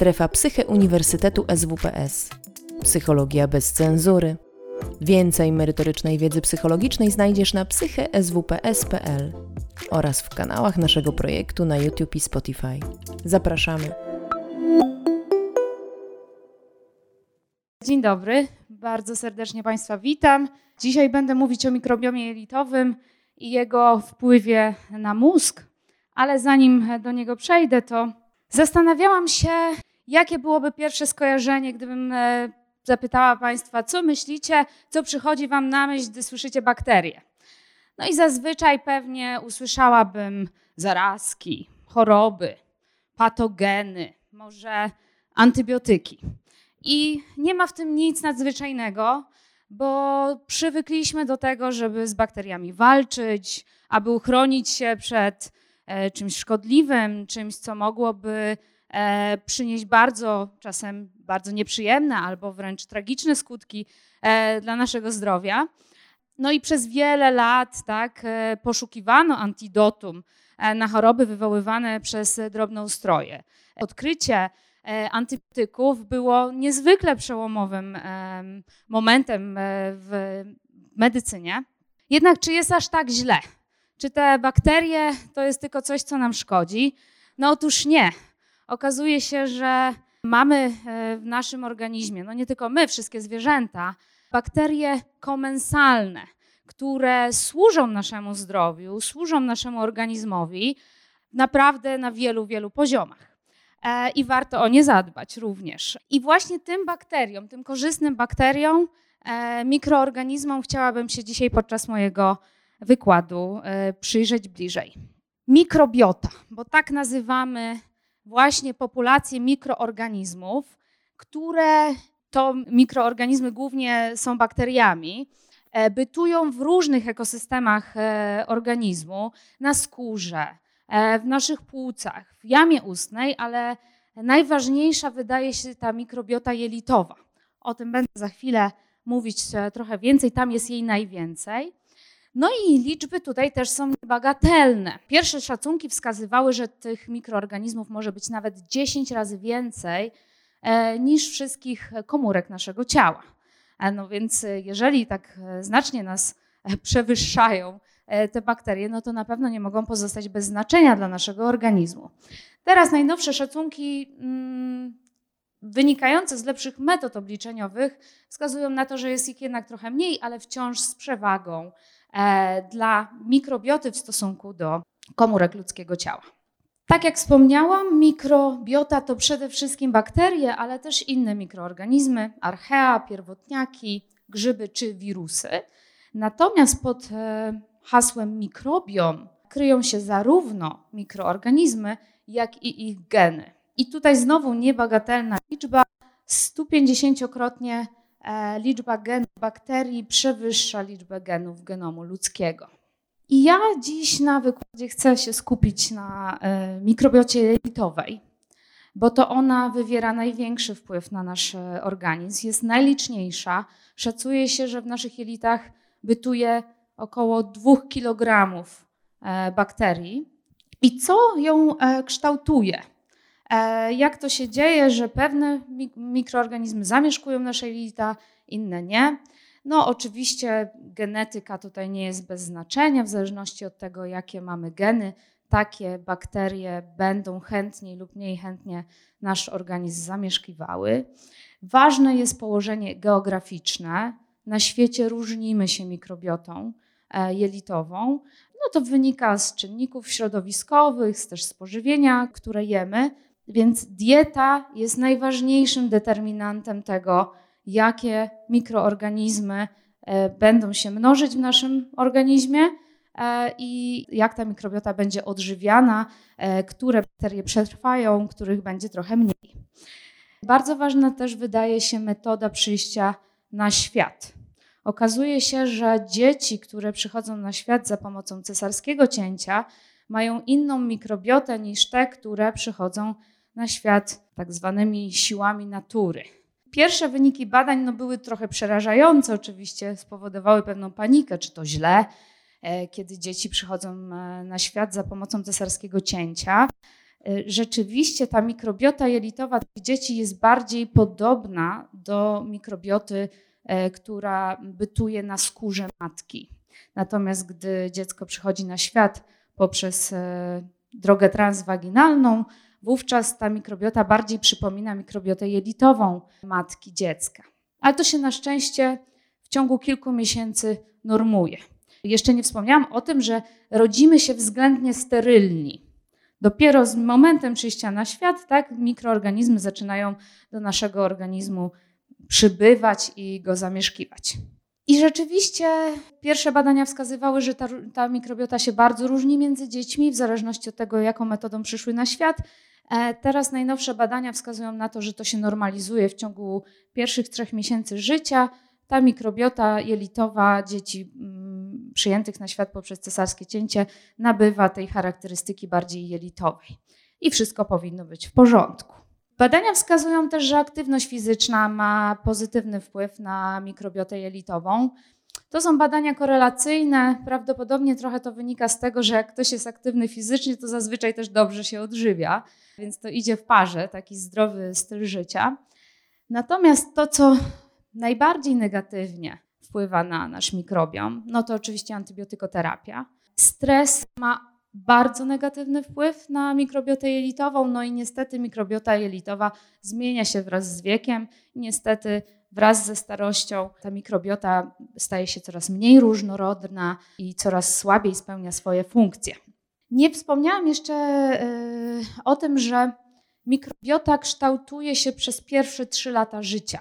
Strefa Psyche Uniwersytetu SWPS. Psychologia bez cenzury. Więcej merytorycznej wiedzy psychologicznej znajdziesz na psycheswps.pl oraz w kanałach naszego projektu na YouTube i Spotify. Zapraszamy. Dzień dobry, bardzo serdecznie Państwa witam. Dzisiaj będę mówić o mikrobiomie jelitowym i jego wpływie na mózg, ale zanim do niego przejdę, to zastanawiałam się, jakie byłoby pierwsze skojarzenie, gdybym e, zapytała Państwa, co myślicie, co przychodzi Wam na myśl, gdy słyszycie bakterie. No i zazwyczaj pewnie usłyszałabym zarazki, choroby, patogeny, może antybiotyki. I nie ma w tym nic nadzwyczajnego, bo przywykliśmy do tego, żeby z bakteriami walczyć, aby uchronić się przed e, czymś szkodliwym, czymś, co mogłoby przynieść bardzo, czasem bardzo nieprzyjemne albo wręcz tragiczne skutki e, dla naszego zdrowia. No i przez wiele lat tak, poszukiwano antidotum na choroby wywoływane przez drobnoustroje. Odkrycie E, antybiotyków było niezwykle przełomowym momentem e, w medycynie. Jednak czy jest aż tak źle? Czy te bakterie to jest tylko coś, co nam szkodzi? No otóż nie. Okazuje się, że mamy e, w naszym organizmie, no nie tylko my, wszystkie zwierzęta, bakterie komensalne, które służą naszemu zdrowiu, służą naszemu organizmowi naprawdę na wielu, wielu poziomach. E, i warto o nie zadbać również. I właśnie tym bakteriom, tym korzystnym bakteriom, e, mikroorganizmom chciałabym się dzisiaj podczas mojego wykładu przyjrzeć bliżej. Mikrobiota, bo tak nazywamy właśnie populację mikroorganizmów, które to mikroorganizmy głównie są bakteriami, bytują w różnych ekosystemach organizmu, na skórze, E, w naszych płucach, w jamie ustnej, ale najważniejsza wydaje się ta mikrobiota jelitowa. O tym będę za chwilę mówić e, trochę więcej, tam jest jej najwięcej. No i liczby tutaj też są niebagatelne. Pierwsze szacunki wskazywały, że tych mikroorganizmów może być nawet 10 razy więcej e, niż wszystkich komórek naszego ciała. No więc jeżeli tak znacznie nas przewyższają E, te bakterie, no to na pewno nie mogą pozostać bez znaczenia dla naszego organizmu. Teraz najnowsze szacunki mm, wynikające z lepszych metod obliczeniowych wskazują na to, że jest ich jednak trochę mniej, ale wciąż z przewagą e, dla mikrobioty w stosunku do komórek ludzkiego ciała. Tak jak wspomniałam, mikrobiota to przede wszystkim bakterie, ale też inne mikroorganizmy, archea, pierwotniaki, grzyby czy wirusy. Natomiast pod e, hasłem mikrobiom kryją się zarówno mikroorganizmy, jak i ich geny. I tutaj znowu niebagatelna liczba, 150-krotnie e, liczba genów bakterii przewyższa liczbę genów genomu ludzkiego. I ja dziś na wykładzie chcę się skupić na e, mikrobiocie jelitowej, bo to ona wywiera największy wpływ na nasz e, organizm, jest najliczniejsza. Szacuje się, że w naszych jelitach bytuje około 2 kg e, bakterii. I co ją e, kształtuje? E, jak to się dzieje, że pewne mikroorganizmy zamieszkują nasze jelita, inne nie? No, oczywiście genetyka tutaj nie jest bez znaczenia, w zależności od tego, jakie mamy geny, takie bakterie będą chętniej lub mniej chętnie nasz organizm zamieszkiwały. Ważne jest położenie geograficzne. Na świecie różnimy się mikrobiotą. E, jelitową, no to wynika z czynników środowiskowych, z też spożywienia, które jemy, więc dieta jest najważniejszym determinantem tego, jakie mikroorganizmy e, będą się mnożyć w naszym organizmie e, i jak ta mikrobiota będzie odżywiana, które bakterie przetrwają, których będzie trochę mniej. Bardzo ważna też wydaje się metoda przyjścia na świat. Okazuje się, że dzieci, które przychodzą na świat za pomocą cesarskiego cięcia, mają inną mikrobiotę niż te, które przychodzą na świat tak zwanymi siłami natury. Pierwsze wyniki badań no, były trochę przerażające, oczywiście spowodowały pewną panikę, czy to źle, e, kiedy dzieci przychodzą e, na świat za pomocą cesarskiego cięcia. rzeczywiście ta mikrobiota jelitowa tych dzieci jest bardziej podobna do mikrobioty, która bytuje na skórze matki. Natomiast gdy dziecko przychodzi na świat poprzez drogę transwaginalną, wówczas ta mikrobiota bardziej przypomina mikrobiotę jelitową matki dziecka. Ale to się na szczęście w ciągu kilku miesięcy normuje. Jeszcze nie wspomniałam o tym, że rodzimy się względnie sterylni. Dopiero z momentem przyjścia na świat, tak, mikroorganizmy zaczynają do naszego organizmu przybywać i go zamieszkiwać. I rzeczywiście pierwsze badania wskazywały, że ta, ta, mikrobiota się bardzo różni między dziećmi w zależności od tego, jaką metodą przyszły na świat. E, teraz najnowsze badania wskazują na to, że to się normalizuje w ciągu pierwszych trzech miesięcy życia. Ta mikrobiota jelitowa dzieci mm, przyjętych na świat poprzez cesarskie cięcie nabywa tej charakterystyki bardziej jelitowej. I wszystko powinno być w porządku. Badania wskazują też, że aktywność fizyczna ma pozytywny wpływ na mikrobiotę jelitową. To są badania korelacyjne. Prawdopodobnie trochę to wynika z tego, że jak ktoś jest aktywny fizycznie, to zazwyczaj też dobrze się odżywia, więc to idzie w parze, taki zdrowy styl życia. Natomiast to, co najbardziej negatywnie wpływa na nasz mikrobiom, no to oczywiście antybiotykoterapia. Stres ma bardzo negatywny wpływ na mikrobiotę jelitową, no i niestety mikrobiota jelitowa zmienia się wraz z wiekiem. Niestety wraz ze starością ta mikrobiota staje się coraz mniej różnorodna i coraz słabiej spełnia swoje funkcje. Nie wspomniałam jeszcze yy, o tym, że mikrobiota kształtuje się przez pierwsze trzy lata życia.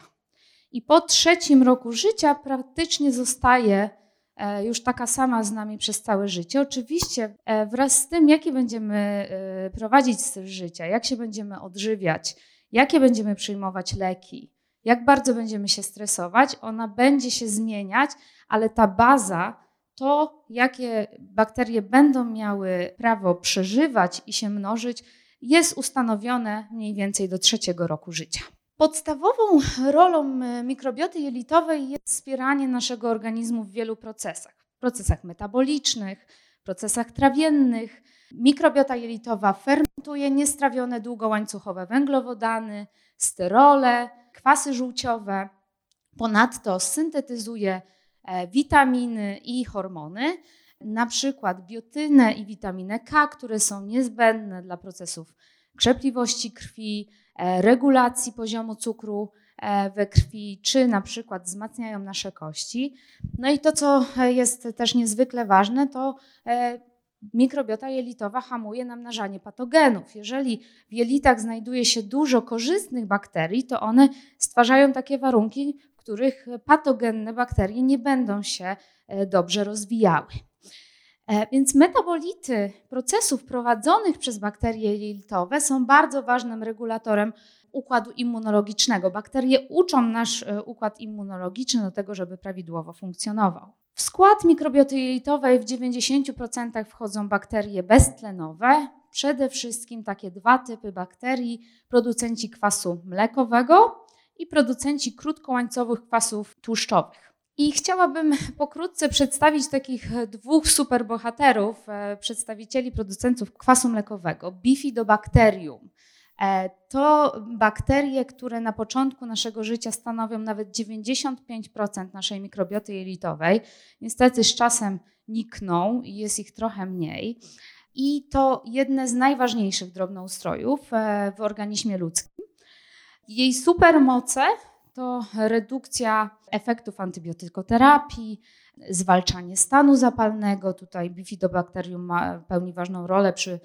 I po trzecim roku życia praktycznie zostaje E, już taka sama z nami przez całe życie. Oczywiście e, wraz z tym, jaki będziemy e, prowadzić styl życia, jak się będziemy odżywiać, jakie będziemy przyjmować leki, jak bardzo będziemy się stresować, ona będzie się zmieniać, ale ta baza, to jakie bakterie będą miały prawo przeżywać i się mnożyć, jest ustanowione mniej więcej do trzeciego roku życia. Podstawową rolą e, mikrobioty jelitowej jest wspieranie naszego organizmu w wielu procesach. Procesach metabolicznych, procesach trawiennych. Mikrobiota jelitowa fermentuje niestrawione długołańcuchowe węglowodany, sterole, kwasy żółciowe. Ponadto syntetyzuje e, witaminy i hormony, na przykład biotynę i witaminę K, które są niezbędne dla procesów krzepliwości krwi, E, regulacji poziomu cukru e, we krwi, czy na przykład wzmacniają nasze kości. No i to, co jest też niezwykle ważne, to mikrobiota jelitowa hamuje namnażanie patogenów. Jeżeli w jelitach znajduje się dużo korzystnych bakterii, to one stwarzają takie warunki, w których patogenne bakterie nie będą się dobrze rozwijały. E, więc metabolity procesów prowadzonych przez bakterie jelitowe są bardzo ważnym regulatorem układu immunologicznego. Bakterie uczą nasz e, układ immunologiczny do tego, żeby prawidłowo funkcjonował. W skład mikrobioty jelitowej w 90% wchodzą bakterie beztlenowe, przede wszystkim takie dwa typy bakterii: producenci kwasu mlekowego i producenci krótkołańcowych kwasów tłuszczowych. I chciałabym pokrótce przedstawić takich dwóch superbohaterów, e, przedstawicieli producentów kwasu mlekowego, Bifidobacterium. E, to bakterie, które na początku naszego życia stanowią nawet 95% naszej mikrobioty jelitowej. Niestety z czasem nikną i jest ich trochę mniej. I to jedne z najważniejszych drobnoustrojów e, w organizmie ludzkim. Jej supermoce to redukcja efektów antybiotykoterapii, zwalczanie stanu zapalnego. Tutaj bifidobakterium pełni ważną rolę przy,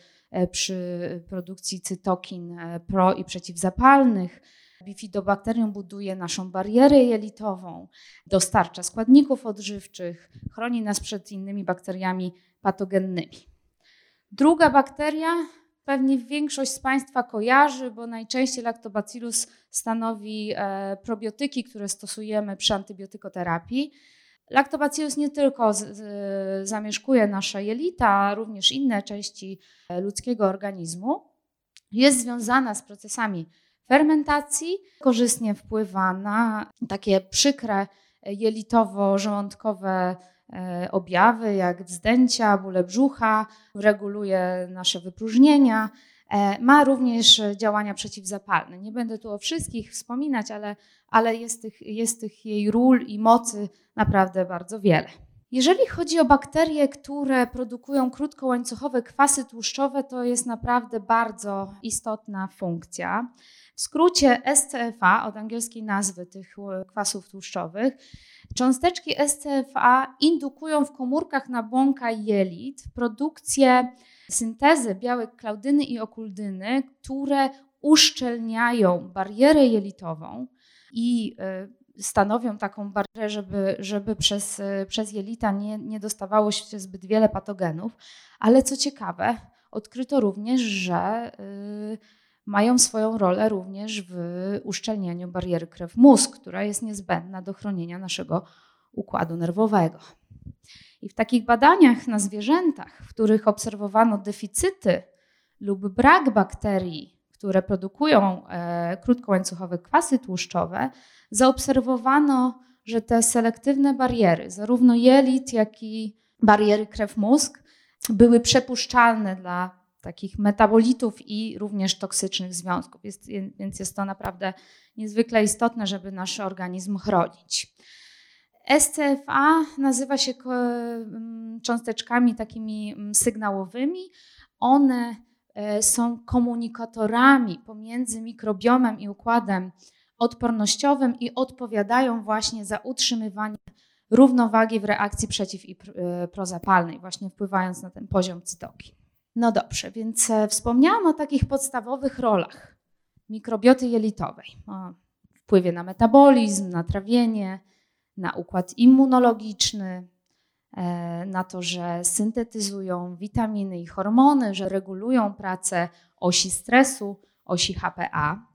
przy produkcji cytokin e, pro i przeciwzapalnych. Bifidobakterium buduje naszą barierę jelitową, dostarcza składników odżywczych, chroni nas przed innymi bakteriami patogennymi. Druga bakteria pewnie większość z Państwa kojarzy, bo najczęściej lactobacillus stanowi e, probiotyki, które stosujemy przy antybiotykoterapii. Lactobacillus nie tylko z, z, zamieszkuje nasze jelita, również inne części e, ludzkiego organizmu. Jest związana z procesami fermentacji, korzystnie wpływa na takie przykre jelitowo-żołądkowe E, objawy jak wzdęcia, bóle brzucha, reguluje nasze wypróżnienia, E, ma również działania przeciwzapalne. Nie będę tu o wszystkich wspominać, ale, ale jest, tych, jest tych jej ról i mocy naprawdę bardzo wiele. Jeżeli chodzi o bakterie, które produkują krótkołańcuchowe kwasy tłuszczowe, to jest naprawdę bardzo istotna funkcja. W skrócie SCFA, od angielskiej nazwy tych kwasów tłuszczowych, cząsteczki SCFA indukują w komórkach nabłonka jelit produkcję syntezy białek klaudyny i okuldyny, które uszczelniają barierę jelitową i y, stanowią taką barierę, żeby, żeby przez, y, przez jelita nie, nie dostawało się zbyt wiele patogenów. Ale co ciekawe, odkryto również, że y, mają swoją rolę również w uszczelnianiu bariery krew-mózg, która jest niezbędna do chronienia naszego układu nerwowego. I w takich badaniach na zwierzętach, w których obserwowano deficyty lub brak bakterii, które produkują e, krótkołańcuchowe kwasy tłuszczowe, zaobserwowano, że te selektywne bariery, zarówno jelit, jak i bariery krew-mózg, były przepuszczalne dla takich metabolitów i również toksycznych związków. Jest, więc jest to naprawdę niezwykle istotne, żeby nasz organizm chronić. SCFA nazywa się cząsteczkami takimi sygnałowymi. One e, są komunikatorami pomiędzy mikrobiomem i układem odpornościowym i odpowiadają właśnie za utrzymywanie równowagi w reakcji przeciw i e, prozapalnej, właśnie wpływając na ten poziom cytokin. No dobrze, więc e, wspomniałam o takich podstawowych rolach mikrobioty jelitowej. O wpływie na metabolizm, na trawienie, na układ immunologiczny, e, na to, że syntetyzują witaminy i hormony, że regulują pracę osi stresu, osi HPA.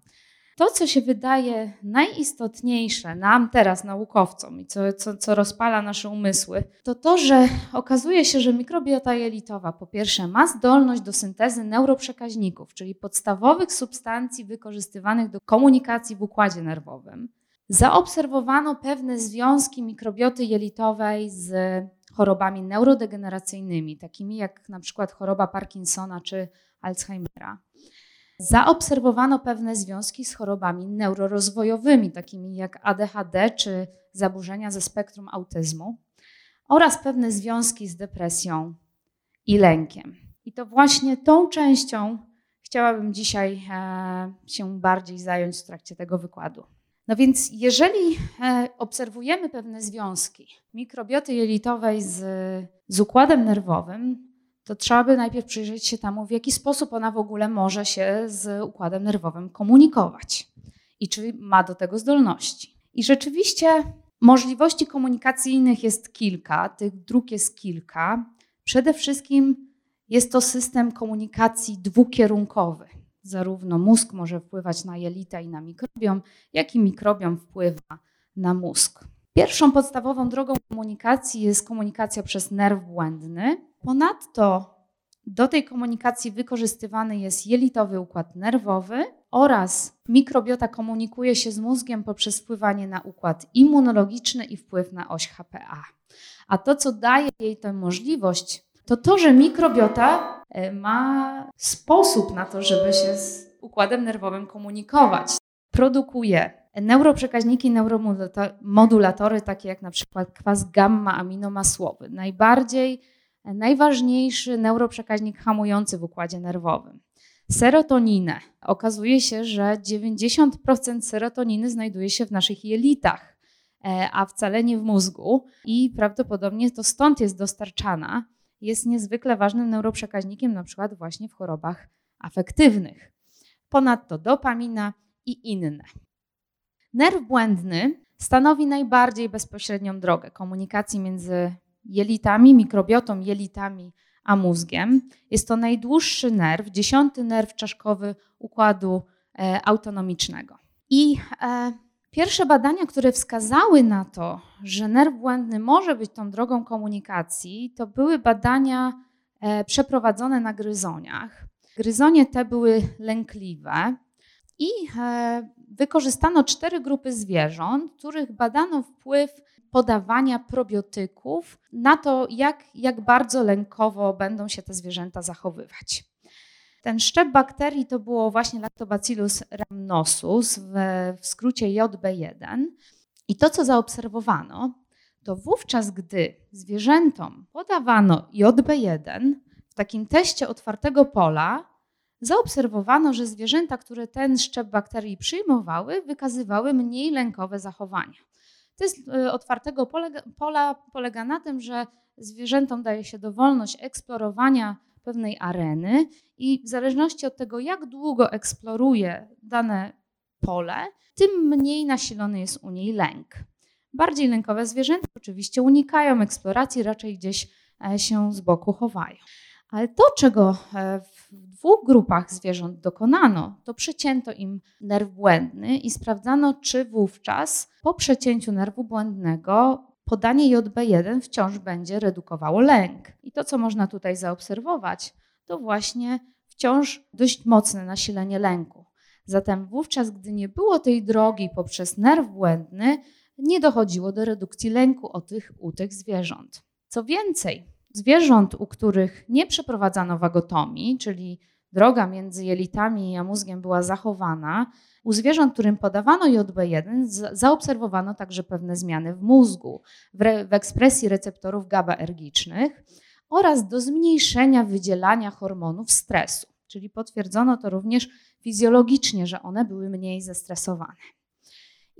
To, co się wydaje najistotniejsze nam teraz, naukowcom, i co, co, co rozpala nasze umysły, to to, że okazuje się, że mikrobiota jelitowa po pierwsze ma zdolność do syntezy neuroprzekaźników, czyli podstawowych substancji wykorzystywanych do komunikacji w układzie nerwowym. Zaobserwowano pewne związki mikrobioty jelitowej z chorobami neurodegeneracyjnymi, takimi jak na przykład choroba Parkinsona czy Alzheimera. Zaobserwowano pewne związki z chorobami neurorozwojowymi, takimi jak ADHD czy zaburzenia ze spektrum autyzmu, oraz pewne związki z depresją i lękiem. I to właśnie tą częścią chciałabym dzisiaj e, się bardziej zająć w trakcie tego wykładu. No więc jeżeli e, obserwujemy pewne związki mikrobioty jelitowej z, z układem nerwowym, to trzeba by najpierw przyjrzeć się temu, w jaki sposób ona w ogóle może się z układem nerwowym komunikować i czy ma do tego zdolności. I rzeczywiście możliwości komunikacyjnych jest kilka, tych dróg jest kilka. Przede wszystkim jest to system komunikacji dwukierunkowy. Zarówno mózg może wpływać na jelita i na mikrobiom, jak i mikrobiom wpływa na mózg. Pierwszą podstawową drogą komunikacji jest komunikacja przez nerw błędny. Ponadto do tej komunikacji wykorzystywany jest jelitowy układ nerwowy oraz mikrobiota komunikuje się z mózgiem poprzez wpływanie na układ immunologiczny i wpływ na oś HPA. A to, co daje jej tę możliwość, to to, że mikrobiota e, ma sposób na to, żeby się z układem nerwowym komunikować. Produkuje neuroprzekaźniki, neuromodulatory, takie jak na przykład kwas gamma-aminomasłowy. Najbardziej, najważniejszy neuroprzekaźnik hamujący w układzie nerwowym. Serotoninę. Okazuje się, że 90% serotoniny znajduje się w naszych jelitach, e, a wcale nie w mózgu i prawdopodobnie to stąd jest dostarczana jest niezwykle ważnym neuroprzekaźnikiem, na przykład właśnie w chorobach afektywnych. Ponadto dopamina i inne. Nerw błędny stanowi najbardziej bezpośrednią drogę komunikacji między jelitami, mikrobiotą, jelitami a mózgiem. Jest to najdłuższy nerw, dziesiąty nerw czaszkowy układu e, autonomicznego. I e, Pierwsze badania, które wskazały na to, że nerw błędny może być tą drogą komunikacji, to były badania e, przeprowadzone na gryzoniach. Gryzonie te były lękliwe i e, wykorzystano cztery grupy zwierząt, których badano wpływ podawania probiotyków na to, jak, jak bardzo lękowo będą się te zwierzęta zachowywać. Ten szczep bakterii to było właśnie Lactobacillus rhamnosus, w, w skrócie JB1. I to, co zaobserwowano, to wówczas, gdy zwierzętom podawano JB1 w takim teście otwartego pola, zaobserwowano, że zwierzęta, które ten szczep bakterii przyjmowały, wykazywały mniej lękowe zachowania. Test e, otwartego pola polega na tym, że zwierzętom daje się dowolność eksplorowania pewnej areny i w zależności od tego, jak długo eksploruje dane pole, tym mniej nasilony jest u niej lęk. Bardziej lękowe zwierzęta oczywiście unikają eksploracji, raczej gdzieś e, się z boku chowają. Ale to, czego e, w dwóch grupach zwierząt dokonano, to przecięto im nerw błędny i sprawdzano, czy wówczas po przecięciu nerwu błędnego podanie JB1 wciąż będzie redukowało lęk. I to, co można tutaj zaobserwować, to właśnie wciąż dość mocne nasilenie lęku. Zatem wówczas, gdy nie było tej drogi poprzez nerw błędny, nie dochodziło do redukcji lęku u tych, u tych zwierząt. Co więcej, zwierząt, u których nie przeprowadzano wagotomii, czyli droga między jelitami a mózgiem była zachowana, u zwierząt, którym podawano JB1, zaobserwowano także pewne zmiany w mózgu, w, re, w ekspresji receptorów GABAergicznych oraz do zmniejszenia wydzielania hormonów stresu. Czyli potwierdzono to również fizjologicznie, że one były mniej zestresowane.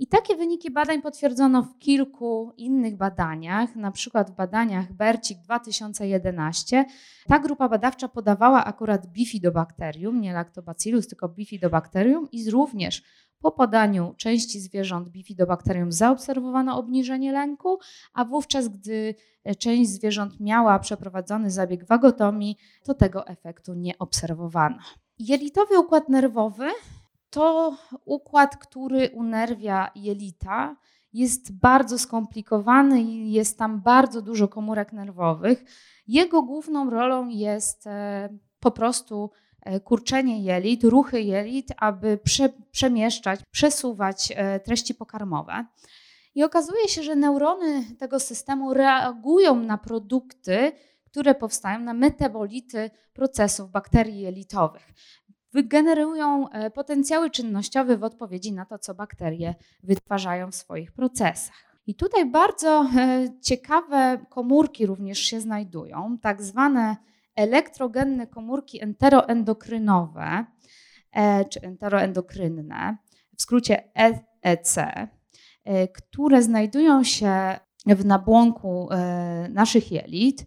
I takie wyniki badań potwierdzono w kilku innych badaniach, na przykład w badaniach Bercik 2011. Ta grupa badawcza podawała akurat bifidobakterium, nie lactobacillus, tylko bifidobakterium i również po podaniu części zwierząt bifidobakterium zaobserwowano obniżenie lęku, a wówczas, gdy część zwierząt miała przeprowadzony zabieg wagotomii, to tego efektu nie obserwowano. Jelitowy układ nerwowy to układ, który unerwia jelita, jest bardzo skomplikowany i jest tam bardzo dużo komórek nerwowych. Jego główną rolą jest e, po prostu e, kurczenie jelit, ruchy jelit, aby prze, przemieszczać, przesuwać e, treści pokarmowe. I okazuje się, że neurony tego systemu reagują na produkty, które powstają, na metabolity procesów bakterii jelitowych wygenerują e, potencjały czynnościowe w odpowiedzi na to, co bakterie wytwarzają w swoich procesach. I tutaj bardzo e, ciekawe komórki również się znajdują, tak zwane elektrogenne komórki enteroendokrynowe e, czy enteroendokrynne, w skrócie EEC, które znajdują się w nabłonku naszych jelit.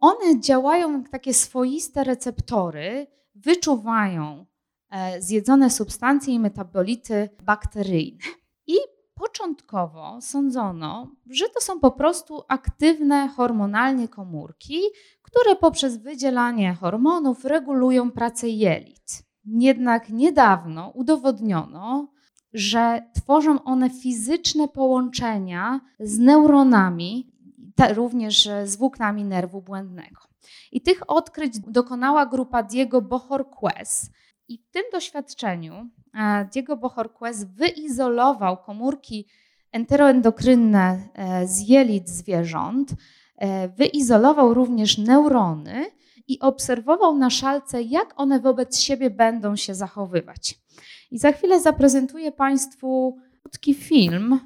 One działają jak takie swoiste receptory, wyczuwają e, zjedzone substancje i metabolity bakteryjne. I początkowo sądzono, że to są po prostu aktywne hormonalnie komórki, które poprzez wydzielanie hormonów regulują pracę jelit. Jednak niedawno udowodniono, że tworzą one fizyczne połączenia z neuronami, również z włóknami nerwu błędnego. I tych odkryć dokonała grupa Diego Bohorquez. I w tym doświadczeniu e, Diego Bohorquez wyizolował komórki enteroendokrynne e, z jelit zwierząt, e, wyizolował również neurony i obserwował na szalce, jak one wobec siebie będą się zachowywać. I za chwilę zaprezentuję Państwu krótki film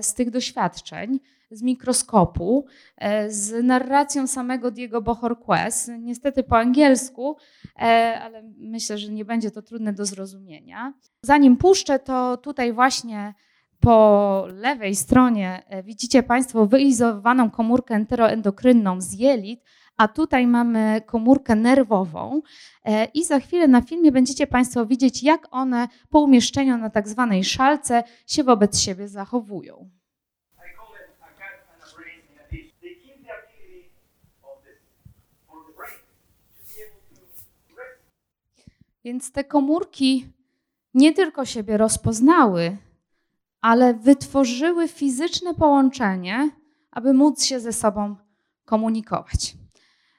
z tych doświadczeń z mikroskopu, e, z narracją samego Diego Bohorquez, niestety po angielsku, e, ale myślę, że nie będzie to trudne do zrozumienia. Zanim puszczę, to tutaj właśnie po lewej stronie e, widzicie Państwo wyizolowaną komórkę enteroendokrynną z jelit, a tutaj mamy komórkę nerwową i za chwilę na filmie będziecie Państwo widzieć, jak one po umieszczeniu na tak zwanej szalce się wobec siebie zachowują. Więc te komórki nie tylko siebie rozpoznały, ale wytworzyły fizyczne połączenie, aby móc się ze sobą komunikować.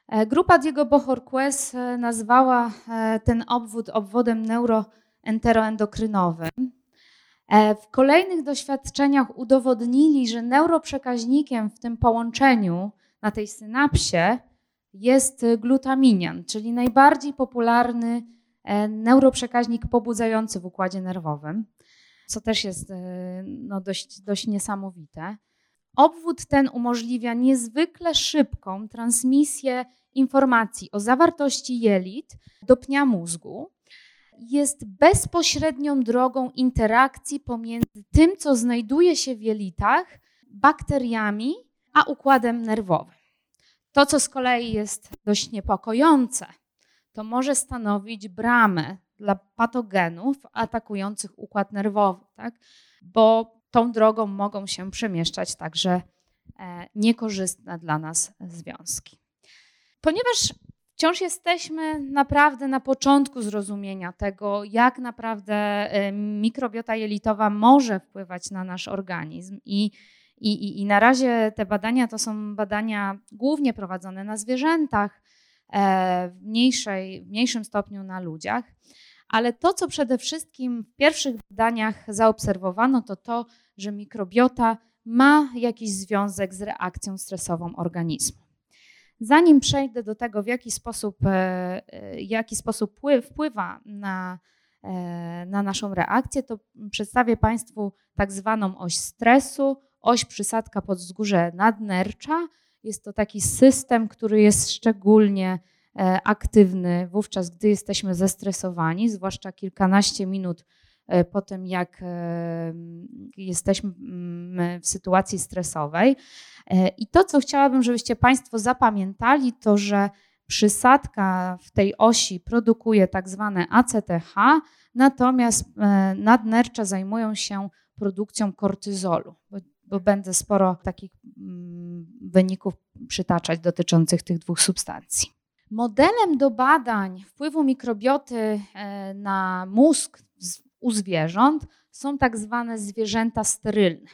E, grupa Diego Bohorquez e, nazwała e, ten obwód obwodem neuroenteroendokrynowym. W kolejnych doświadczeniach udowodnili, że neuroprzekaźnikiem w tym połączeniu na tej synapsie jest glutaminian, czyli najbardziej popularny neuroprzekaźnik pobudzający w układzie nerwowym, co też jest e, no, dość, dość niesamowite. Obwód ten umożliwia niezwykle szybką transmisję informacji o zawartości jelit do pnia mózgu. Jest bezpośrednią drogą interakcji pomiędzy tym, co znajduje się w jelitach, bakteriami, a układem nerwowym. To, co z kolei jest dość niepokojące, to może stanowić bramę dla patogenów atakujących układ nerwowy, tak? bo tą drogą mogą się przemieszczać także e, niekorzystne dla nas związki. Ponieważ wciąż jesteśmy naprawdę na początku zrozumienia tego, jak naprawdę e, mikrobiota jelitowa może wpływać na nasz organizm i i, i, I na razie te badania to są badania głównie prowadzone na zwierzętach, w, mniejszej, w mniejszym stopniu na ludziach. Ale to, co przede wszystkim w pierwszych badaniach zaobserwowano, to to, że mikrobiota ma jakiś związek z reakcją stresową organizmu. Zanim przejdę do tego, w jaki sposób, e, e, jaki sposób wpływa na, na naszą reakcję, to przedstawię Państwu tak zwaną oś stresu oś przysadka pod wzgórze nadnercza. Jest to taki system, który jest szczególnie e, aktywny wówczas, gdy jesteśmy zestresowani, zwłaszcza kilkanaście minut e, po tym, jak e, jesteśmy mm, w sytuacji stresowej. I to, co chciałabym, żebyście Państwo zapamiętali, to że przysadka w tej osi produkuje tak zwane ACTH, natomiast nadnercza zajmują się produkcją kortyzolu bo będę sporo takich mm, wyników przytaczać dotyczących tych dwóch substancji. Modelem do badań wpływu mikrobioty e, na mózg u zwierząt są tak zwane zwierzęta sterylne.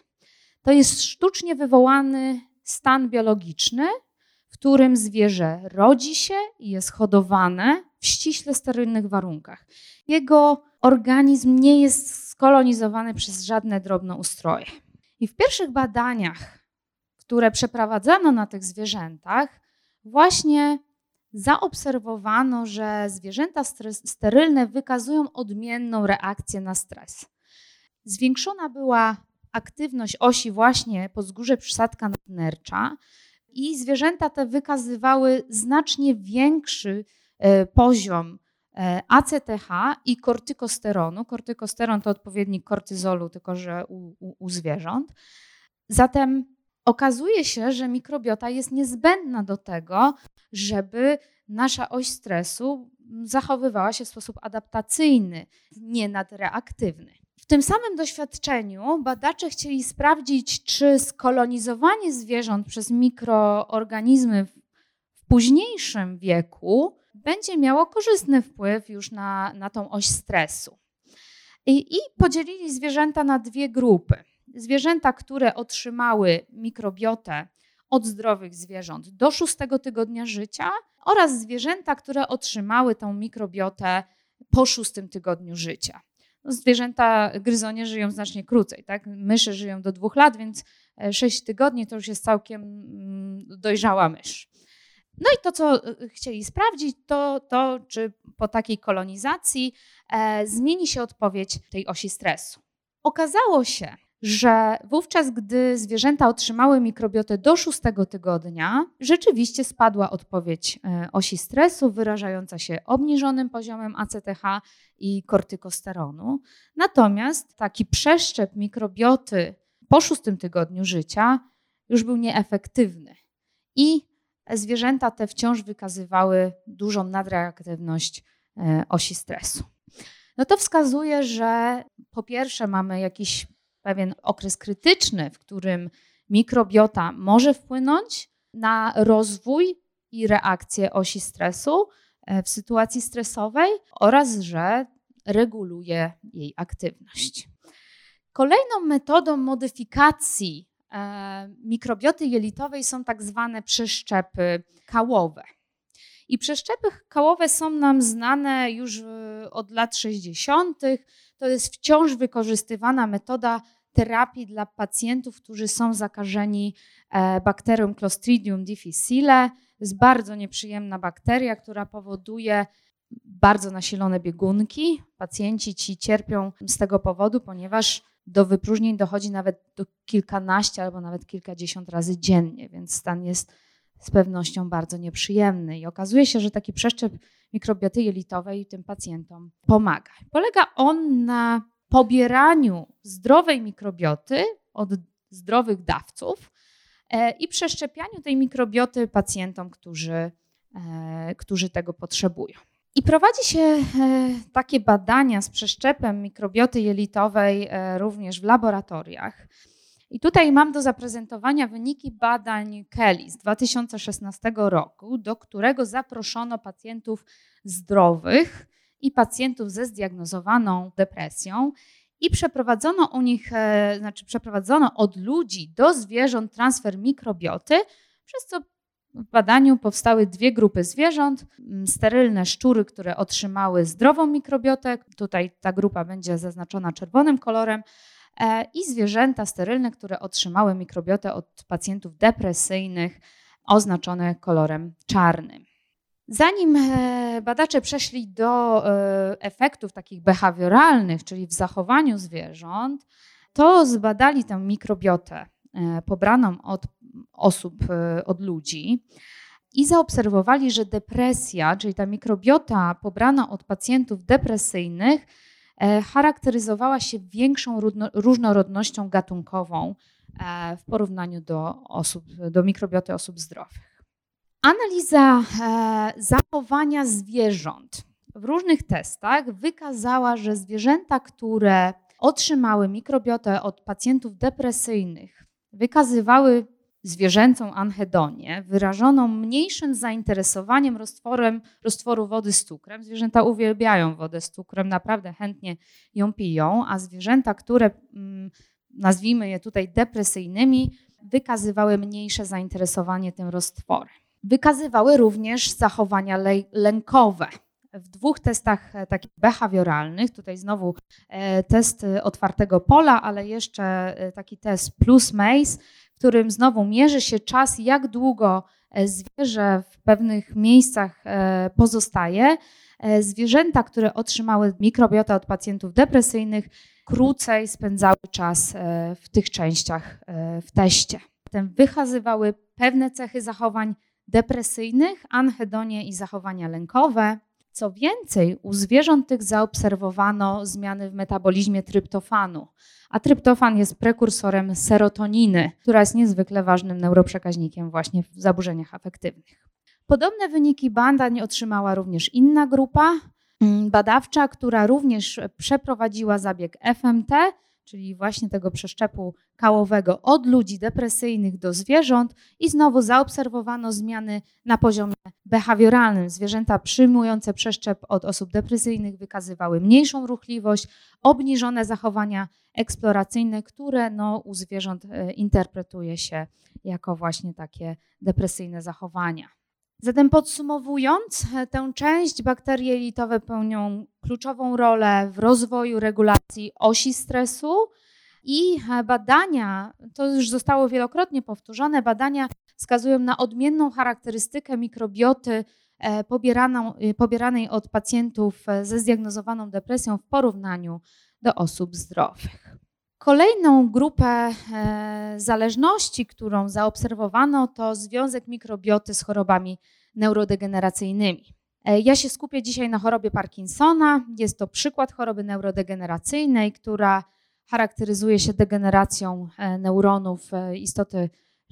To jest sztucznie wywołany stan biologiczny, w którym zwierzę rodzi się i jest hodowane w ściśle sterylnych warunkach. Jego organizm nie jest skolonizowany przez żadne drobnoustroje. I w pierwszych badaniach, które przeprowadzano na tych zwierzętach, właśnie zaobserwowano, że zwierzęta sterylne wykazują odmienną reakcję na stres. Zwiększona była aktywność osi właśnie wzgórze przysadka nadnercza i zwierzęta te wykazywały znacznie większy e, poziom ACTH i kortykosteronu. Kortykosteron to odpowiednik kortyzolu, tylko że u, u, u zwierząt. Zatem okazuje się, że mikrobiota jest niezbędna do tego, żeby nasza oś stresu zachowywała się w sposób adaptacyjny, nie nadreaktywny. W tym samym doświadczeniu badacze chcieli sprawdzić, czy skolonizowanie zwierząt przez mikroorganizmy w późniejszym wieku będzie miało korzystny wpływ już na, na tą oś stresu. I, I podzielili zwierzęta na dwie grupy. Zwierzęta, które otrzymały mikrobiotę od zdrowych zwierząt do szóstego tygodnia życia oraz zwierzęta, które otrzymały tą mikrobiotę po szóstym tygodniu życia. No, zwierzęta gryzonie żyją znacznie krócej, tak? Myszy żyją do dwóch lat, więc e, sześć tygodni to już jest całkiem mm, dojrzała mysz. No i to, co e, chcieli sprawdzić, to to, czy po takiej kolonizacji e, zmieni się odpowiedź tej osi stresu. Okazało się, że wówczas, gdy zwierzęta otrzymały mikrobiotę do szóstego tygodnia, rzeczywiście spadła odpowiedź e, osi stresu, wyrażająca się obniżonym poziomem ACTH i kortykosteronu. Natomiast taki przeszczep mikrobioty po szóstym tygodniu życia już był nieefektywny. I zwierzęta te wciąż wykazywały dużą nadreaktywność e, osi stresu. No to wskazuje, że po pierwsze mamy jakiś pewien okres krytyczny, w którym mikrobiota może wpłynąć na rozwój i reakcję osi stresu e, w sytuacji stresowej oraz że reguluje jej aktywność. Kolejną metodą modyfikacji mikrobioty jelitowej są tak zwane przeszczepy kałowe. I przeszczepy kałowe są nam znane już e, od lat 60. To jest wciąż wykorzystywana metoda terapii dla pacjentów, którzy są zakażeni e, bakterią Clostridium difficile. jest bardzo nieprzyjemna bakteria, która powoduje bardzo nasilone biegunki. Pacjenci ci cierpią z tego powodu, ponieważ do wypróżnień dochodzi nawet do kilkanaście albo nawet kilkadziesiąt razy dziennie, więc stan jest z pewnością bardzo nieprzyjemny. I okazuje się, że taki przeszczep mikrobioty jelitowej tym pacjentom pomaga. Polega on na pobieraniu zdrowej mikrobioty od zdrowych dawców e, i przeszczepianiu tej mikrobioty pacjentom, którzy, e, którzy tego potrzebują. I prowadzi się e, takie badania z przeszczepem mikrobioty jelitowej również w laboratoriach. I tutaj mam do zaprezentowania wyniki badań Kelly z 2016 roku, do którego zaproszono pacjentów zdrowych i pacjentów ze zdiagnozowaną depresją i przeprowadzono u nich, e, znaczy przeprowadzono od ludzi do zwierząt transfer mikrobioty, przez co w badaniu powstały dwie grupy zwierząt. Sterylne szczury, które otrzymały zdrową mikrobiotę, tutaj ta grupa będzie zaznaczona czerwonym kolorem, e, i zwierzęta sterylne, które otrzymały mikrobiotę od pacjentów depresyjnych, oznaczone kolorem czarnym. Zanim e, badacze przeszli do e, efektów takich behawioralnych, czyli w zachowaniu zwierząt, to zbadali tę mikrobiotę pobraną od osób, od ludzi i zaobserwowali, że depresja, czyli ta mikrobiota pobrana od pacjentów depresyjnych, charakteryzowała się większą różnorodnością gatunkową w porównaniu do, osób, do mikrobioty osób zdrowych. Analiza e, zachowania zwierząt w różnych testach wykazała, że zwierzęta, które otrzymały mikrobiotę od pacjentów depresyjnych, wykazywały zwierzęcą anhedonię, wyrażoną mniejszym zainteresowaniem roztworem, roztworu wody z cukrem. Zwierzęta uwielbiają wodę z cukrem, naprawdę chętnie ją piją, a zwierzęta, które mm, nazwijmy je tutaj depresyjnymi, wykazywały mniejsze zainteresowanie tym roztworem. Wykazywały również zachowania lękowe. W dwóch testach e, takich behawioralnych, tutaj znowu e, test otwartego pola, ale jeszcze e, taki test plus MACE, w którym znowu mierzy się czas, jak długo zwierzę w pewnych miejscach pozostaje. Zwierzęta, które otrzymały mikrobiotę od pacjentów depresyjnych, krócej spędzały czas w tych częściach w teście. Potem wykazywały pewne cechy zachowań depresyjnych, anhedonie i zachowania lękowe. Co więcej, u zwierząt tych zaobserwowano zmiany w metabolizmie tryptofanu, a tryptofan jest prekursorem serotoniny, która jest niezwykle ważnym neuroprzekaźnikiem właśnie w zaburzeniach afektywnych. Podobne wyniki badań otrzymała również inna grupa mm, badawcza, która również przeprowadziła zabieg FMT, czyli właśnie tego przeszczepu kałowego od ludzi depresyjnych do zwierząt i znowu zaobserwowano zmiany na poziomie behawioralnym. Zwierzęta przyjmujące przeszczep od osób depresyjnych wykazywały mniejszą ruchliwość, obniżone zachowania eksploracyjne, które no, u zwierząt e, interpretuje się jako właśnie takie depresyjne zachowania. Zatem podsumowując, e, tę część bakterie jelitowe pełnią kluczową rolę w rozwoju regulacji osi stresu i e, badania, to już zostało wielokrotnie powtórzone, badania wskazują na odmienną charakterystykę mikrobioty e, pobieraną, pobieranej od pacjentów ze zdiagnozowaną depresją w porównaniu do osób zdrowych. Kolejną grupę e, zależności, którą zaobserwowano, to związek mikrobioty z chorobami neurodegeneracyjnymi. E, ja się skupię dzisiaj na chorobie Parkinsona. Jest to przykład choroby neurodegeneracyjnej, która charakteryzuje się degeneracją e, neuronów istoty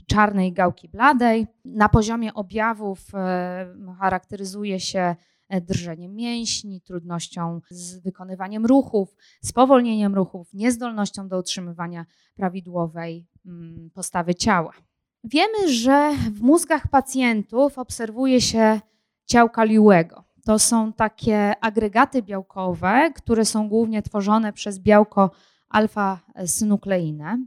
czarnej gałki bladej. Na poziomie objawów charakteryzuje się drżeniem mięśni, trudnością z wykonywaniem ruchów, spowolnieniem ruchów, niezdolnością do utrzymywania prawidłowej mm, postawy ciała. Wiemy, że w mózgach pacjentów obserwuje się ciałka Liuego. To są takie agregaty białkowe, które są głównie tworzone przez białko alfa-synukleinę.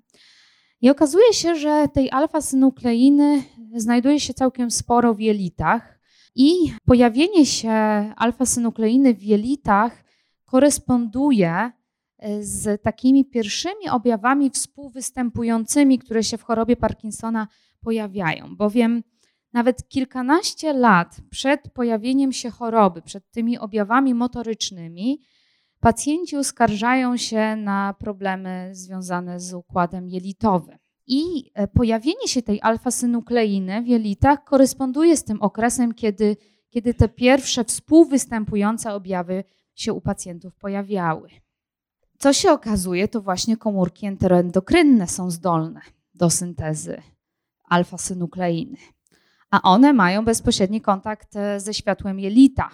I okazuje się, że tej alfa-synukleiny znajduje się całkiem sporo w jelitach, i pojawienie się alfa-synukleiny w jelitach koresponduje e, z takimi pierwszymi objawami współwystępującymi, które się w chorobie Parkinsona pojawiają, bowiem nawet kilkanaście lat przed pojawieniem się choroby, przed tymi objawami motorycznymi, pacjenci uskarżają się na problemy związane z układem jelitowym. I e, pojawienie się tej alfa-synukleiny w jelitach koresponduje z tym okresem, kiedy, kiedy te pierwsze współwystępujące objawy się u pacjentów pojawiały. Co się okazuje, to właśnie komórki enteroendokrynne są zdolne do syntezy alfa-synukleiny, a one mają bezpośredni kontakt e, ze światłem jelita,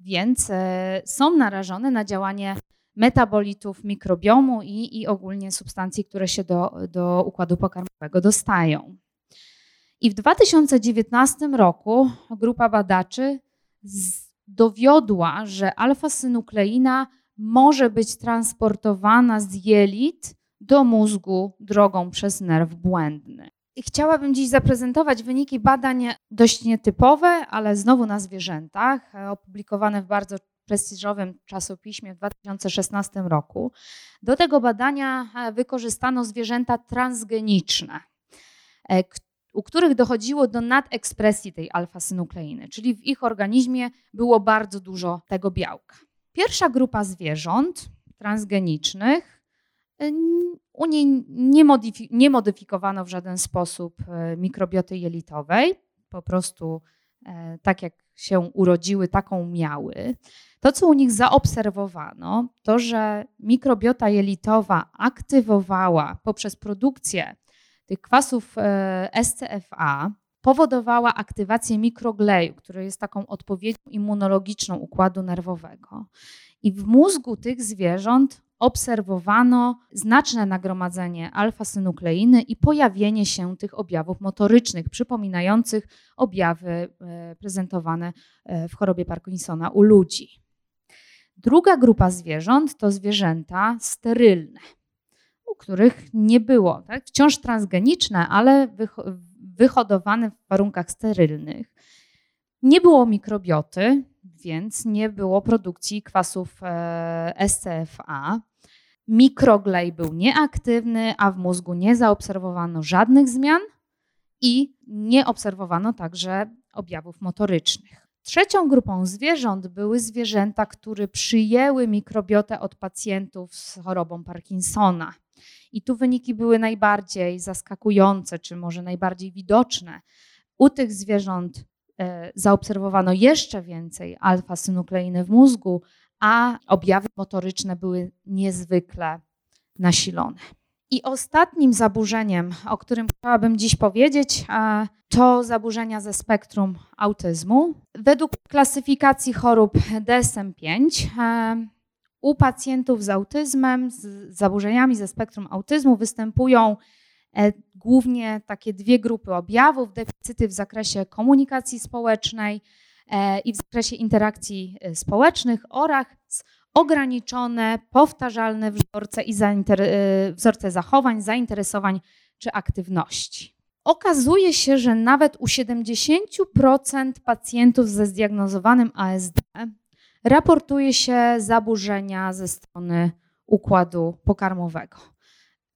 więc e, są narażone na działanie metabolitów mikrobiomu i, i ogólnie substancji, które się do, do układu pokarmowego dostają. I w 2019 roku grupa badaczy dowiodła, że alfa-synukleina może być transportowana z jelit do mózgu drogą przez nerw błędny. I chciałabym dziś zaprezentować wyniki badań dość nietypowe, ale znowu na zwierzętach, opublikowane w bardzo prestiżowym czasopiśmie w 2016 roku. Do tego badania e, wykorzystano zwierzęta transgeniczne, e, u których dochodziło do nadekspresji tej alfa-synukleiny, czyli w ich organizmie było bardzo dużo tego białka. Pierwsza grupa zwierząt transgenicznych, e, u niej nie, modyfi nie modyfikowano w żaden sposób mikrobioty jelitowej, po prostu tak jak się urodziły, taką miały. To, co u nich zaobserwowano, to że mikrobiota jelitowa aktywowała poprzez produkcję tych kwasów e, SCFA, powodowała aktywację mikrogleju, który jest taką odpowiedzią immunologiczną układu nerwowego. I w mózgu tych zwierząt obserwowano znaczne nagromadzenie alfa-synukleiny i pojawienie się tych objawów motorycznych, przypominających objawy e, prezentowane e, w chorobie Parkinsona u ludzi. Druga grupa zwierząt to zwierzęta sterylne, u których nie było, tak? wciąż transgeniczne, ale wyhodowane w warunkach sterylnych. Nie było mikrobioty, więc nie było produkcji kwasów e, SCFA. Mikroglej był nieaktywny, a w mózgu nie zaobserwowano żadnych zmian i nie obserwowano także objawów motorycznych. Trzecią grupą zwierząt były zwierzęta, które przyjęły mikrobiotę od pacjentów z chorobą Parkinsona. I tu wyniki były najbardziej zaskakujące, czy może najbardziej widoczne. U tych zwierząt e, zaobserwowano jeszcze więcej alfa-synukleiny w mózgu, a objawy motoryczne były niezwykle nasilone. I ostatnim zaburzeniem, o którym chciałabym dziś powiedzieć, to zaburzenia ze spektrum autyzmu. Według klasyfikacji chorób DSM-5 e, u pacjentów z autyzmem, z zaburzeniami ze spektrum autyzmu występują e, głównie takie dwie grupy objawów: deficyty w zakresie komunikacji społecznej e, i w zakresie interakcji społecznych oraz ograniczone, powtarzalne wzorce, i wzorce zachowań, zainteresowań czy aktywności. Okazuje się, że nawet u 70% pacjentów ze zdiagnozowanym ASD raportuje się zaburzenia ze strony układu pokarmowego,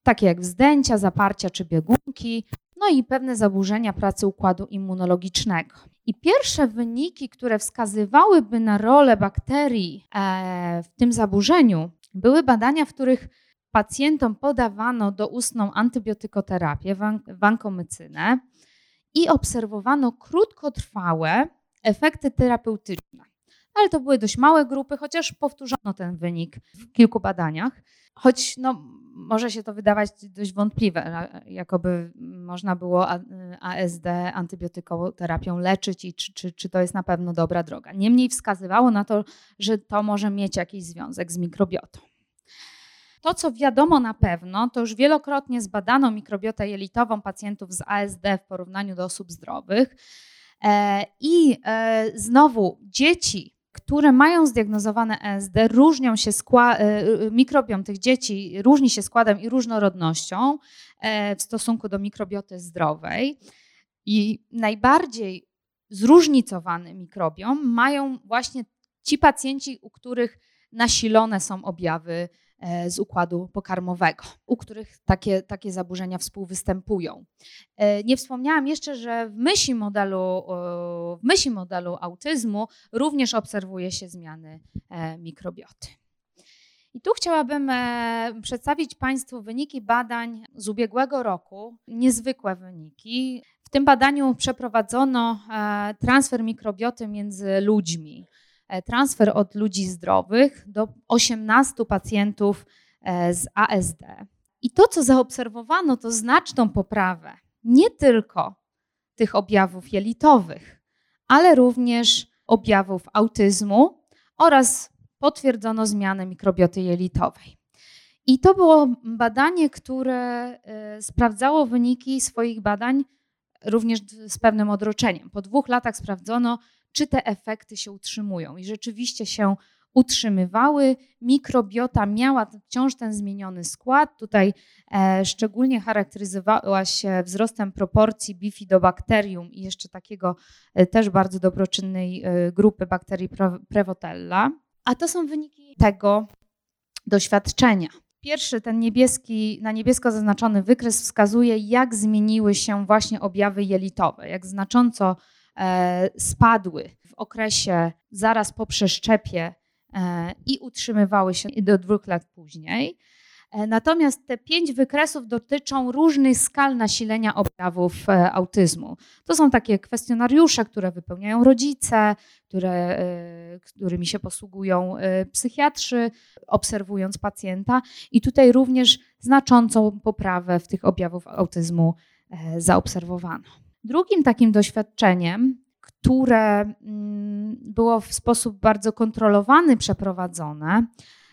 takie jak wzdęcia, zaparcia czy biegunki, no i pewne zaburzenia pracy układu immunologicznego. I pierwsze wyniki, które wskazywałyby na rolę bakterii e, w tym zaburzeniu, były badania, w których pacjentom podawano doustną antybiotykoterapię, wankomycynę i obserwowano krótkotrwałe efekty terapeutyczne. Ale to były dość małe grupy, chociaż powtórzono ten wynik w kilku badaniach. Choć no, może się to wydawać dość wątpliwe, jakoby można było ASD antybiotykoterapią leczyć i czy, czy, czy to jest na pewno dobra droga. Niemniej wskazywało na to, że to może mieć jakiś związek z mikrobiotą. To, co wiadomo na pewno, to już wielokrotnie zbadano mikrobiotę jelitową pacjentów z ASD w porównaniu do osób zdrowych. E, I e, znowu dzieci, które mają zdiagnozowane ESD, różnią się składem, mikrobiom tych dzieci różni się składem i różnorodnością e, w stosunku do mikrobioty zdrowej. I najbardziej zróżnicowany mikrobiom mają właśnie ci pacjenci, u których nasilone są objawy e, z układu pokarmowego, u których takie, takie zaburzenia współwystępują. E, nie wspomniałam jeszcze, że w myśli modelu, w myśli modelu autyzmu również obserwuje się zmiany mikrobioty. I tu chciałabym przedstawić Państwu wyniki badań z ubiegłego roku, niezwykłe wyniki. W tym badaniu przeprowadzono transfer mikrobioty między ludźmi. E, transfer od ludzi zdrowych do 18 pacjentów e, z ASD. I to, co zaobserwowano, to znaczną poprawę nie tylko tych objawów jelitowych, ale również objawów autyzmu oraz potwierdzono zmianę mikrobioty jelitowej. I to było badanie, które e, sprawdzało wyniki swoich badań również z pewnym odroczeniem. Po dwóch latach sprawdzono, czy te efekty się utrzymują. I rzeczywiście się utrzymywały. Mikrobiota miała wciąż ten zmieniony skład. Tutaj e, szczególnie charakteryzowała się wzrostem proporcji bifidobakterium i jeszcze takiego e, też bardzo dobroczynnej e, grupy bakterii Prevotella. A to są wyniki tego doświadczenia. Pierwszy, ten niebieski, na niebiesko zaznaczony wykres wskazuje, jak zmieniły się właśnie objawy jelitowe, jak znacząco spadły w okresie zaraz po przeszczepie e, i utrzymywały się do dwóch lat później. E, natomiast te pięć wykresów dotyczą różnych skal nasilenia objawów autyzmu. To są takie kwestionariusze, które wypełniają rodzice, które, którymi się posługują psychiatrzy, obserwując pacjenta. I tutaj również znaczącą poprawę w tych objawów autyzmu zaobserwowano. Drugim takim doświadczeniem, które mm, było w sposób bardzo kontrolowany przeprowadzone,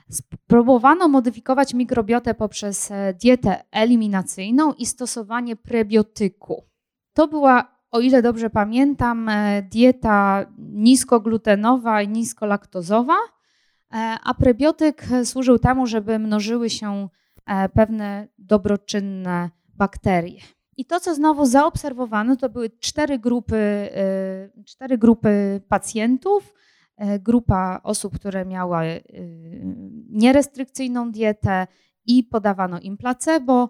spróbowano modyfikować mikrobiotę poprzez e, dietę eliminacyjną i stosowanie prebiotyku. To była, o ile dobrze pamiętam, e, dieta niskoglutenowa i niskolaktozowa, e, a prebiotyk służył temu, żeby mnożyły się pewne dobroczynne bakterie. I to, co znowu zaobserwowano, to były cztery grupy, y, cztery grupy pacjentów. Y, grupa osób, które miały y, nierestrykcyjną dietę i podawano im placebo.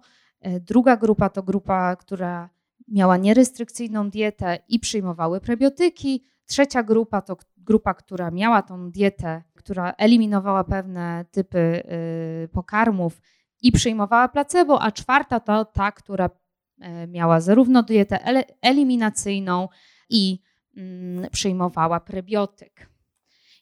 Druga grupa to grupa, która miała nierestrykcyjną dietę i przyjmowały prebiotyki. Trzecia grupa to grupa, która miała tą dietę, która eliminowała pewne typy pokarmów i przyjmowała placebo, a czwarta to ta, która miała zarówno dietę eliminacyjną i mm, przyjmowała prebiotyk.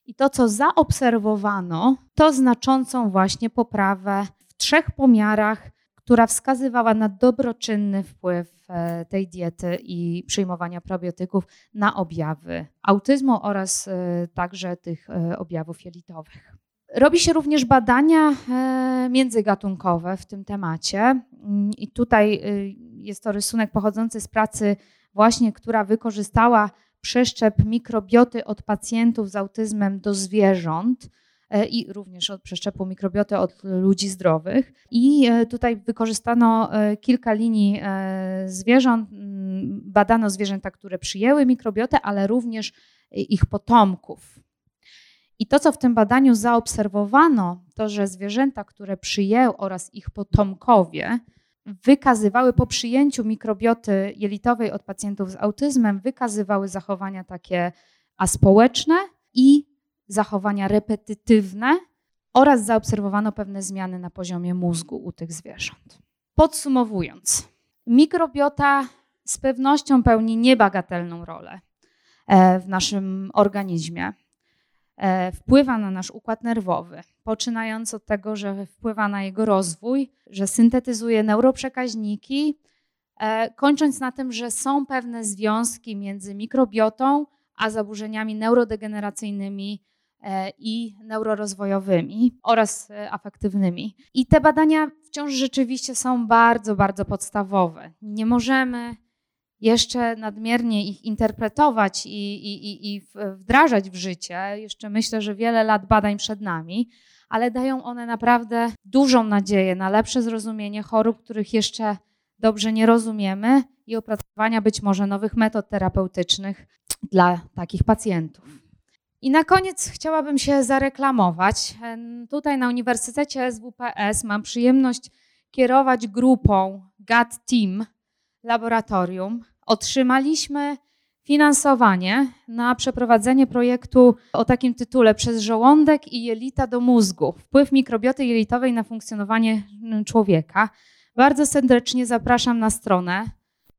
I to, co zaobserwowano, to znaczącą właśnie poprawę w trzech pomiarach, która wskazywała na dobroczynny wpływ e, tej diety i przyjmowania probiotyków na objawy autyzmu oraz e, także tych objawów jelitowych. Robi się również badania międzygatunkowe w tym temacie. I tutaj jest to rysunek pochodzący z pracy właśnie, która wykorzystała przeszczep mikrobioty od pacjentów z autyzmem do zwierząt e, i również od przeszczepu mikrobioty od ludzi zdrowych. I e, tutaj wykorzystano e, kilka linii zwierząt. Badano zwierzęta, które przyjęły mikrobiotę, ale również ich potomków. I to, co w tym badaniu zaobserwowano, to że zwierzęta, które przyjęły oraz ich potomkowie wykazywały po przyjęciu mikrobioty jelitowej od pacjentów z autyzmem, wykazywały zachowania takie aspołeczne i zachowania repetytywne oraz zaobserwowano pewne zmiany na poziomie mózgu u tych zwierząt. Podsumowując, mikrobiota z pewnością pełni niebagatelną rolę e, w naszym organizmie. E, wpływa na nasz układ nerwowy, poczynając od tego, że wpływa na jego rozwój, że syntetyzuje neuroprzekaźniki, e, kończąc na tym, że są pewne związki między mikrobiotą a zaburzeniami neurodegeneracyjnymi e, i neurorozwojowymi oraz afektywnymi. I te badania wciąż rzeczywiście są bardzo, bardzo podstawowe. Nie możemy jeszcze nadmiernie ich interpretować i, i, i wdrażać w życie. Jeszcze myślę, że wiele lat badań przed nami, ale dają one naprawdę dużą nadzieję na lepsze zrozumienie chorób, których jeszcze dobrze nie rozumiemy i opracowania być może nowych metod terapeutycznych dla takich pacjentów. I na koniec chciałabym się zareklamować. Tutaj na Uniwersytecie SWPS mam przyjemność kierować grupą GAT Team Laboratorium. Otrzymaliśmy finansowanie na przeprowadzenie projektu o takim tytule Przez żołądek i jelita do mózgu. Wpływ mikrobioty jelitowej na funkcjonowanie człowieka. Bardzo serdecznie zapraszam na stronę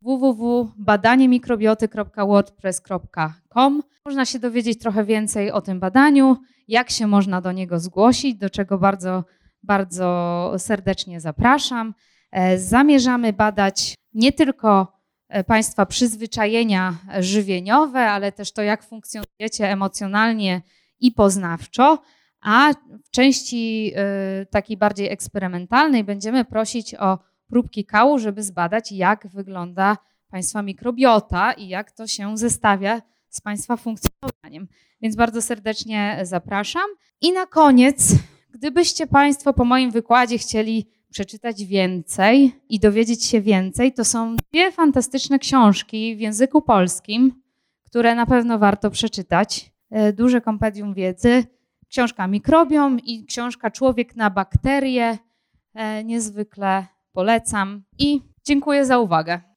www.badaniemikrobioty.wordpress.com. Można się dowiedzieć trochę więcej o tym badaniu, jak się można do niego zgłosić, do czego bardzo, bardzo serdecznie zapraszam. E, zamierzamy badać nie tylko e, Państwa przyzwyczajenia żywieniowe, ale też to, jak funkcjonujecie emocjonalnie i poznawczo. A w części e, takiej bardziej eksperymentalnej będziemy prosić o próbki kału, żeby zbadać, jak wygląda Państwa mikrobiota i jak to się zestawia z Państwa funkcjonowaniem. Więc bardzo serdecznie zapraszam. I na koniec, gdybyście Państwo po moim wykładzie chcieli przeczytać więcej i dowiedzieć się więcej, to są dwie fantastyczne książki w języku polskim, które na pewno warto przeczytać. E, duże kompendium wiedzy. Książka Mikrobiom i książka Człowiek na bakterie. E, niezwykle polecam i dziękuję za uwagę.